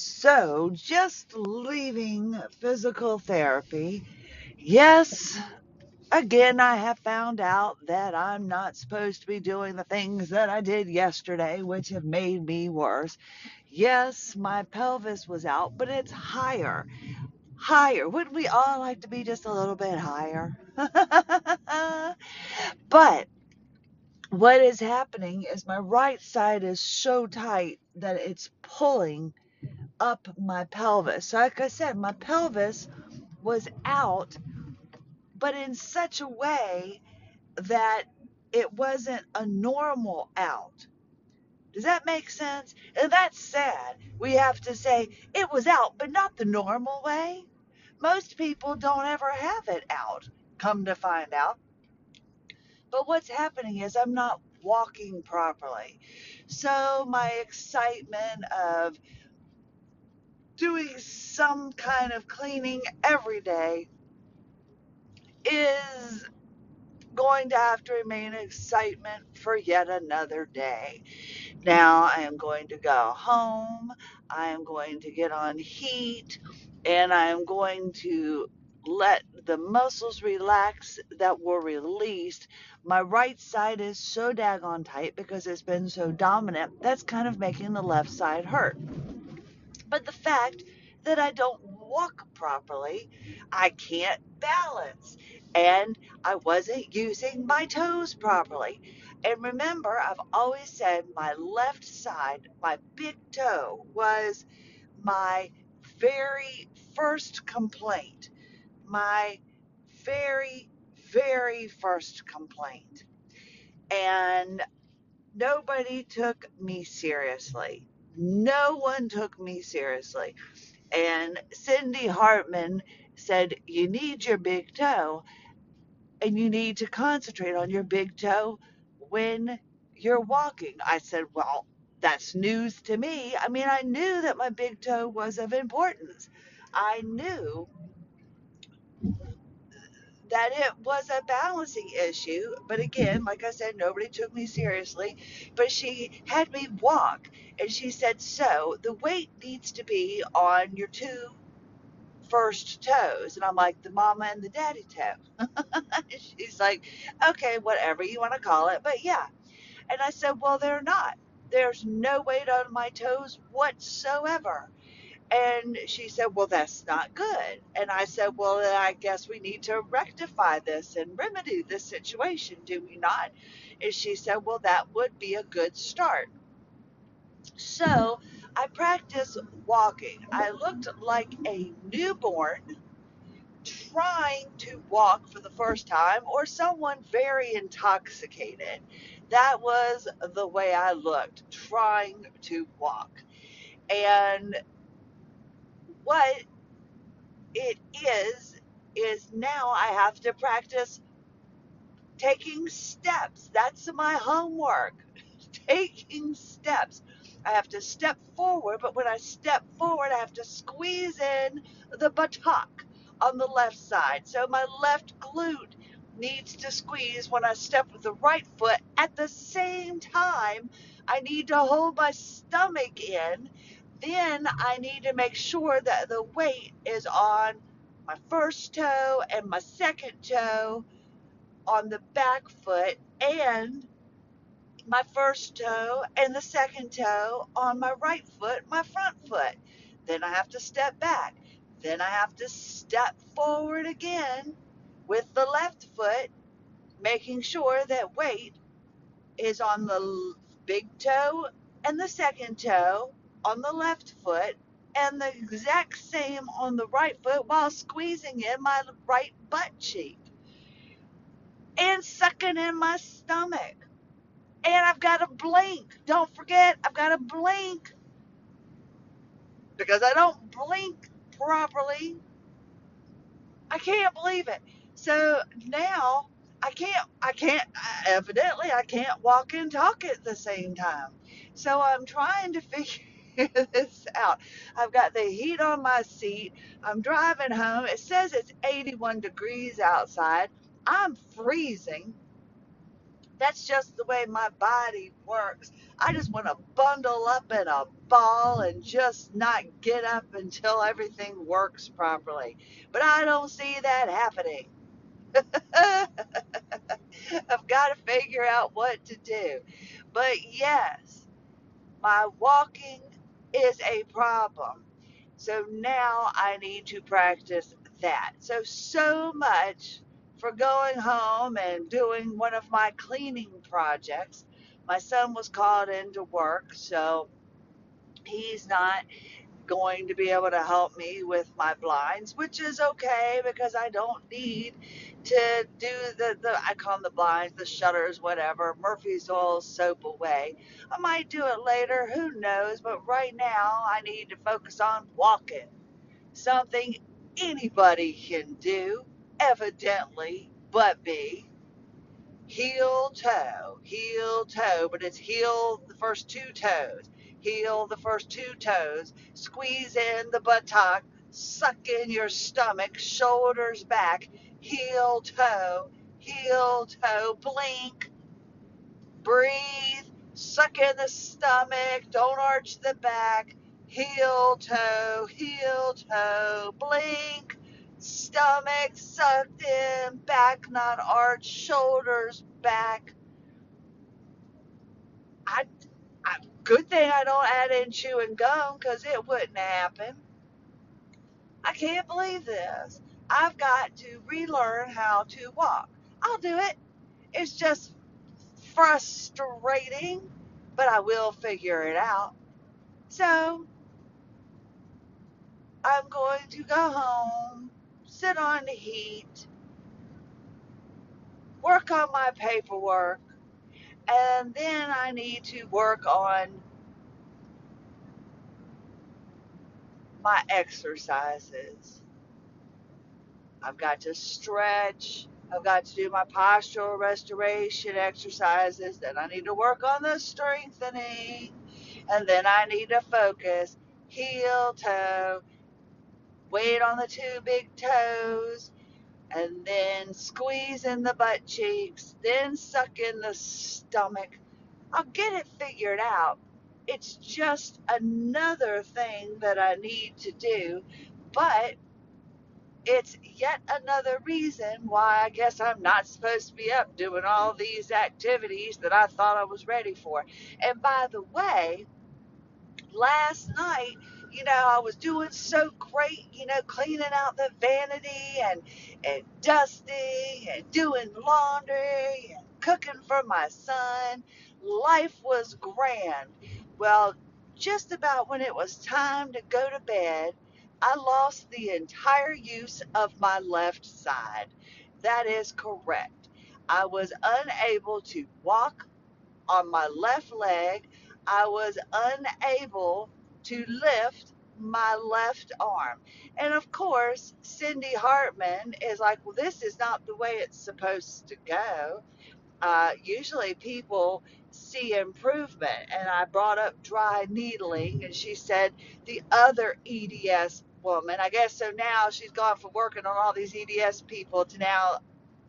So, just leaving physical therapy, yes, again, I have found out that I'm not supposed to be doing the things that I did yesterday, which have made me worse. Yes, my pelvis was out, but it's higher. Higher. Wouldn't we all like to be just a little bit higher? but what is happening is my right side is so tight that it's pulling up my pelvis. So like I said, my pelvis was out, but in such a way that it wasn't a normal out. Does that make sense? And that's sad. We have to say it was out, but not the normal way. Most people don't ever have it out, come to find out. But what's happening is I'm not walking properly. So my excitement of doing some kind of cleaning every day is going to have to remain excitement for yet another day. Now I am going to go home, I am going to get on heat, and I am going to let the muscles relax that were released. My right side is so daggone tight because it's been so dominant, that's kind of making the left side hurt. But the fact that I don't walk properly, I can't balance, and I wasn't using my toes properly. And remember, I've always said my left side, my big toe, was my very first complaint. My very, very first complaint. And nobody took me seriously. No one took me seriously. And Cindy Hartman said, You need your big toe and you need to concentrate on your big toe when you're walking. I said, Well, that's news to me. I mean, I knew that my big toe was of importance. I knew that it was a balancing issue. But again, like I said, nobody took me seriously. But she had me walk and she said, So the weight needs to be on your two first toes. And I'm like, The mama and the daddy toe. She's like, Okay, whatever you want to call it. But yeah. And I said, Well, they're not. There's no weight on my toes whatsoever. And she said, Well, that's not good. And I said, Well, I guess we need to rectify this and remedy this situation, do we not? And she said, Well, that would be a good start. So I practiced walking. I looked like a newborn trying to walk for the first time or someone very intoxicated. That was the way I looked, trying to walk. And what it is is now I have to practice taking steps. That's my homework. taking steps. I have to step forward, but when I step forward, I have to squeeze in the buttock on the left side. So my left glute needs to squeeze when I step with the right foot. At the same time, I need to hold my stomach in then I need to make sure that the weight is on my first toe and my second toe on the back foot and my first toe and the second toe on my right foot, my front foot. Then I have to step back. Then I have to step forward again with the left foot, making sure that weight is on the big toe and the second toe on the left foot and the exact same on the right foot while squeezing in my right butt cheek and sucking in my stomach. And I've got to blink. Don't forget, I've got to blink because I don't blink properly. I can't believe it. So now I can't, I can't, evidently, I can't walk and talk at the same time. So I'm trying to figure this out. I've got the heat on my seat. I'm driving home. It says it's 81 degrees outside. I'm freezing. That's just the way my body works. I just want to bundle up in a ball and just not get up until everything works properly. But I don't see that happening. I've got to figure out what to do. But yes, my walking is a problem. So now I need to practice that. So, so much for going home and doing one of my cleaning projects. My son was called into work, so he's not going to be able to help me with my blinds, which is okay because I don't need to do the, the I call them the blinds, the shutters, whatever, Murphy's oil soap away. I might do it later, who knows, but right now I need to focus on walking. Something anybody can do, evidently, but me heel toe, heel toe, but it's heel the first two toes, heel the first two toes, squeeze in the buttock, suck in your stomach, shoulders back, heel toe, heel toe, blink, breathe, suck in the stomach, don't arch the back, heel toe, heel toe, blink, stomach sucked in, back not arched, shoulders back. I, good thing I don't add in chewing gum because it wouldn't happen. I can't believe this. I've got to relearn how to walk. I'll do it. It's just frustrating, but I will figure it out. So I'm going to go home, sit on the heat, work on my paperwork, and then I need to work on my exercises. I've got to stretch. I've got to do my postural restoration exercises. Then I need to work on the strengthening. And then I need to focus heel, toe, weight on the two big toes, and then squeeze in the butt cheeks, then suck in the stomach. I'll get it figured out. It's just another thing that I need to do, but it's yet another reason why I guess I'm not supposed to be up doing all these activities that I thought I was ready for. And by the way, last night, you know, I was doing so great, you know, cleaning out the vanity and and dusting and doing laundry and cooking for my son. Life was grand. Well, just about when it was time to go to bed, I lost the entire use of my left side. That is correct. I was unable to walk on my left leg. I was unable to lift my left arm. And of course, Cindy Hartman is like, well, this is not the way it's supposed to go. Uh, usually people see improvement. And I brought up dry needling, and she said the other EDS woman, I guess so now she's gone from working on all these EDS people to now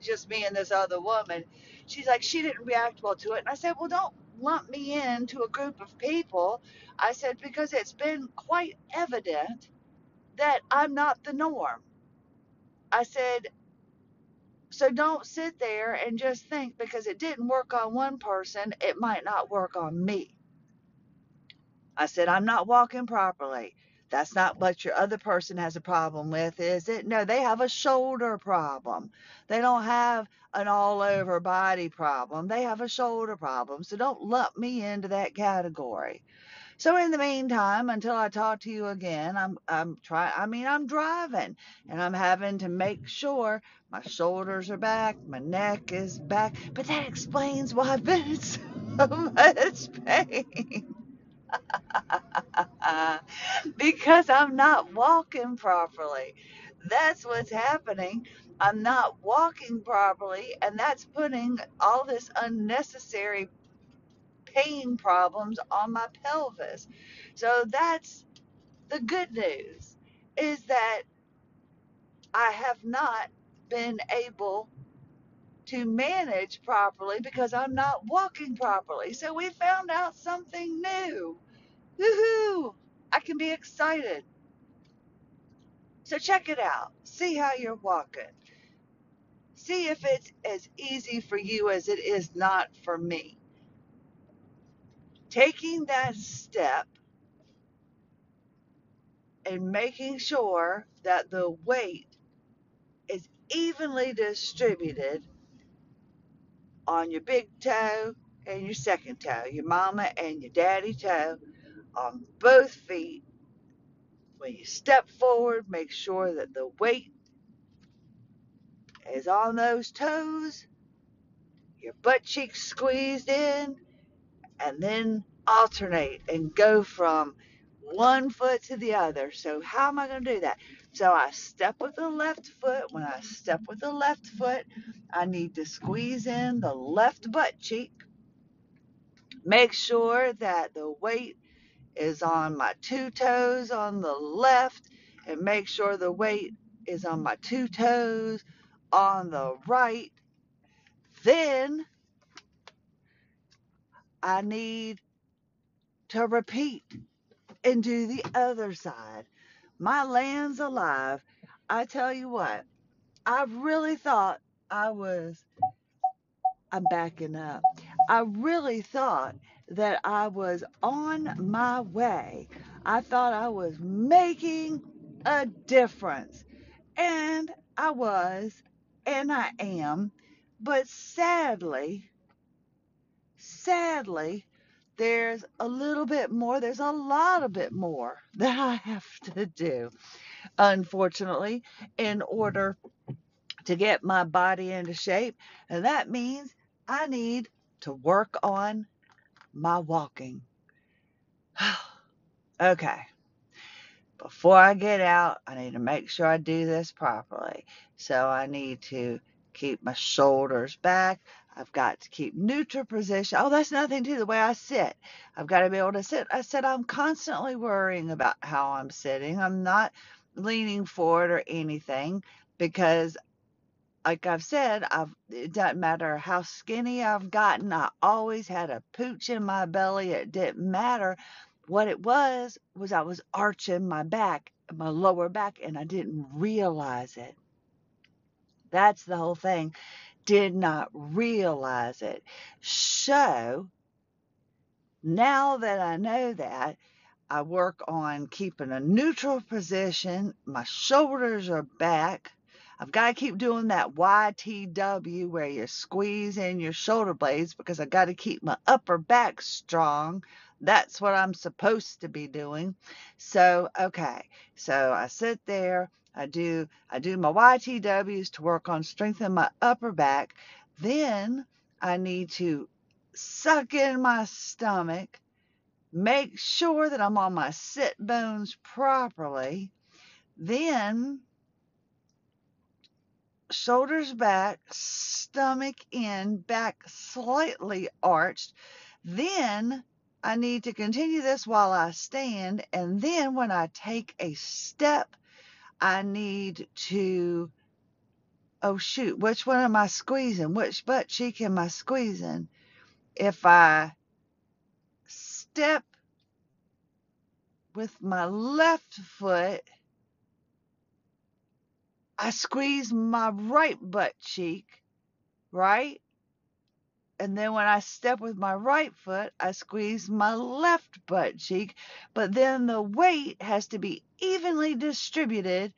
just me and this other woman. She's like, she didn't react well to it. And I said, well, don't lump me into a group of people. I said, because it's been quite evident that I'm not the norm. I said, so don't sit there and just think because it didn't work on one person, it might not work on me. I said, I'm not walking properly. That's not what your other person has a problem with, is it? No, they have a shoulder problem. They don't have an all over body problem. They have a shoulder problem. So don't lump me into that category. So in the meantime, until I talk to you again, I'm I'm trying I mean I'm driving and I'm having to make sure my shoulders are back, my neck is back. But that explains why I've been in so much pain. because I'm not walking properly. That's what's happening. I'm not walking properly, and that's putting all this unnecessary pain problems on my pelvis. So that's the good news is that I have not been able to manage properly because I'm not walking properly. So we found out something new. Woohoo! Can be excited. So check it out. See how you're walking. See if it's as easy for you as it is not for me. Taking that step and making sure that the weight is evenly distributed on your big toe and your second toe, your mama and your daddy toe on both feet. When you step forward, make sure that the weight is on those toes, your butt cheeks squeezed in, and then alternate and go from one foot to the other. So, how am I going to do that? So, I step with the left foot. When I step with the left foot, I need to squeeze in the left butt cheek. Make sure that the weight is on my two toes on the left, and make sure the weight is on my two toes on the right. Then I need to repeat and do the other side. My land's alive. I tell you what, I really thought I was, I'm backing up. I really thought that I was on my way. I thought I was making a difference. And I was, and I am. But sadly, sadly, there's a little bit more, there's a lot of bit more that I have to do, unfortunately, in order to get my body into shape. And that means I need to work on my walking. okay. Before I get out, I need to make sure I do this properly. So I need to keep my shoulders back. I've got to keep neutral position. Oh, that's nothing to the way I sit. I've got to be able to sit. I said I'm constantly worrying about how I'm sitting. I'm not leaning forward or anything because like I've said, I've it doesn't matter how skinny I've gotten, I always had a pooch in my belly. It didn't matter. What it was was I was arching my back, my lower back, and I didn't realize it. That's the whole thing. Did not realize it. So now that I know that, I work on keeping a neutral position. My shoulders are back. I've got to keep doing that YTW where you squeeze in your shoulder blades because I've got to keep my upper back strong. That's what I'm supposed to be doing. So, okay. So I sit there, I do I do my YTWs to work on strengthening my upper back. Then I need to suck in my stomach make sure that I'm on my sit bones properly. Then shoulders back, stomach in, back slightly arched. Then I need to continue this while I stand. And then when I take a step, I need to, oh shoot, which one am I squeezing? Which butt cheek am I squeezing? If I step with my left foot, I squeeze my right butt cheek, right? And then when I step with my right foot, I squeeze my left butt cheek. But then the weight has to be evenly distributed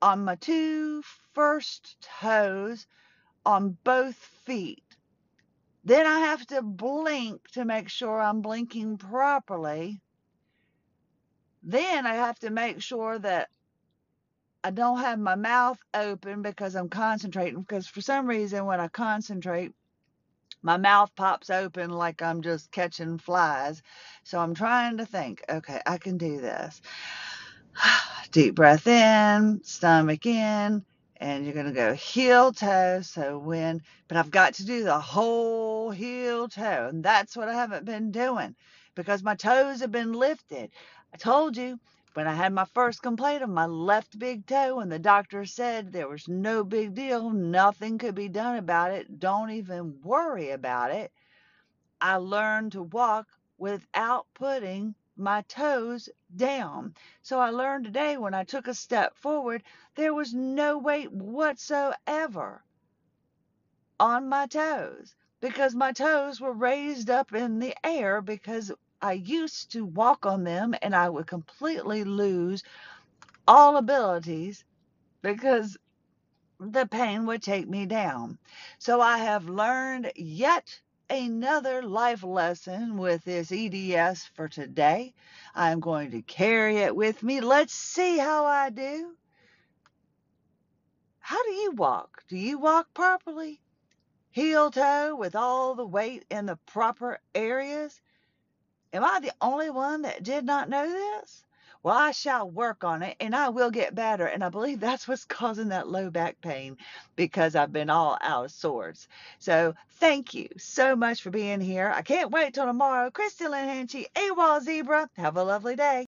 on my two first toes on both feet. Then I have to blink to make sure I'm blinking properly. Then I have to make sure that I don't have my mouth open because I'm concentrating. Because for some reason, when I concentrate, my mouth pops open like I'm just catching flies. So I'm trying to think, okay, I can do this. Deep breath in, stomach in, and you're going to go heel toe. So when, but I've got to do the whole heel toe, and that's what I haven't been doing because my toes have been lifted. I told you When I had my first complaint of my left big toe, and the doctor said there was no big deal, nothing could be done about it, don't even worry about it, I learned to walk without putting my toes down. So I learned today when I took a step forward, there was no weight whatsoever on my toes because my toes were raised up in the air because I used to walk on them and I would completely lose all abilities because the pain would take me down. So I have learned yet another life lesson with this EDS for today. I'm going to carry it with me. Let's see how I do. How do you walk? Do you walk properly? Heel toe with all the weight in the proper areas? Am I the only one that did not know this? Well, I shall work on it and I will get better. And I believe that's what's causing that low back pain because I've been all out of sorts. So thank you so much for being here. I can't wait till tomorrow. Christie Lynn Hanchey, AWOL Zebra. Have a lovely day.